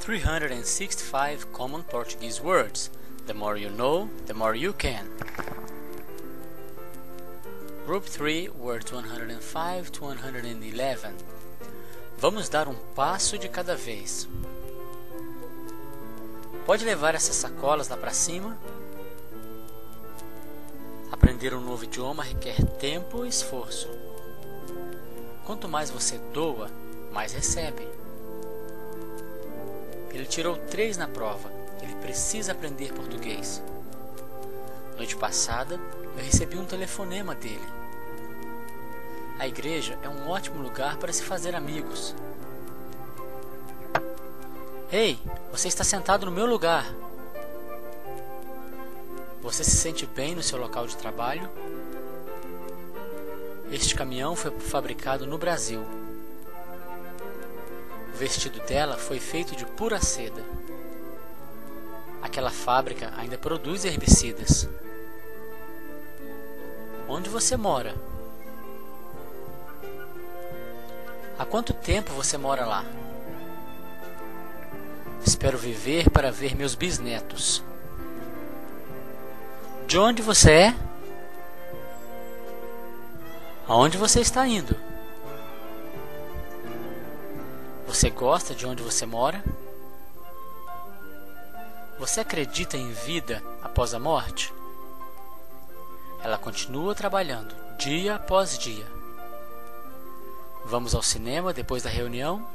365 Common Portuguese Words. The more you know, the more you can. Group 3, words 105 to 111. Vamos dar um passo de cada vez. Pode levar essas sacolas lá para cima? Aprender um novo idioma requer tempo e esforço. Quanto mais você doa, mais recebe. Ele tirou três na prova. Ele precisa aprender português. Noite passada, eu recebi um telefonema dele. A igreja é um ótimo lugar para se fazer amigos. Ei, você está sentado no meu lugar. Você se sente bem no seu local de trabalho? Este caminhão foi fabricado no Brasil. Vestido dela foi feito de pura seda. Aquela fábrica ainda produz herbicidas. Onde você mora? Há quanto tempo você mora lá? Espero viver para ver meus bisnetos. De onde você é? Aonde você está indo? Você gosta de onde você mora? Você acredita em vida após a morte? Ela continua trabalhando dia após dia. Vamos ao cinema depois da reunião?